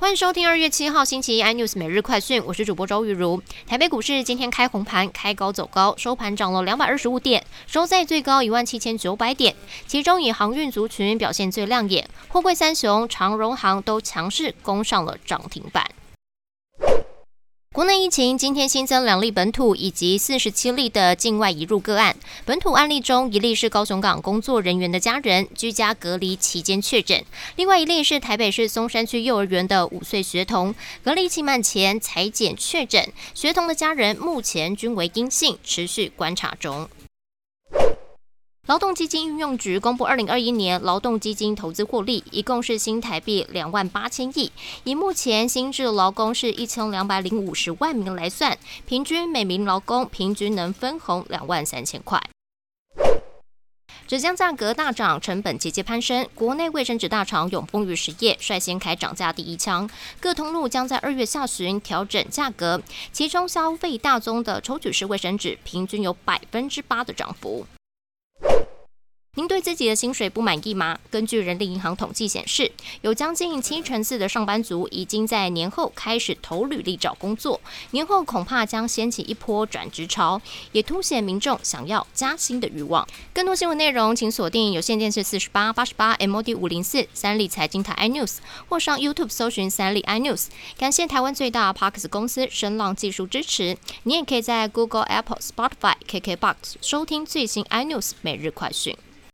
欢迎收听二月七号星期一 iNews 每日快讯，我是主播周玉如。台北股市今天开红盘，开高走高，收盘涨了两百二十五点，收在最高一万七千九百点。其中以航运族群表现最亮眼，货柜三雄长荣航都强势攻上了涨停板。国内疫情今天新增两例本土以及四十七例的境外移入个案。本土案例中，一例是高雄港工作人员的家人，居家隔离期间确诊；另外一例是台北市松山区幼儿园的五岁学童，隔离期满前裁检确诊，学童的家人目前均为阴性，持续观察中。劳动基金运用局公布，二零二一年劳动基金投资获利，一共是新台币两万八千亿。以目前新制劳工是一千两百零五十万名来算，平均每名劳工平均能分红两万三千块。纸浆价格大涨，成本节节攀升。国内卫生纸大厂永丰与实业率先开涨价第一枪，各通路将在二月下旬调整价格。其中消费大宗的抽取式卫生纸，平均有百分之八的涨幅。您对自己的薪水不满意吗？根据人力银行统计显示，有将近七成四的上班族已经在年后开始投履历找工作，年后恐怕将掀起一波转职潮，也凸显民众想要加薪的欲望。更多新闻内容，请锁定有线电视四十八八十八 MOD 五零四三立财经台 iNews，或上 YouTube 搜寻三立 iNews。感谢台湾最大 Parks 公司声浪技术支持。你也可以在 Google、Apple、Spotify、KKBox 收听最新 iNews 每日快讯。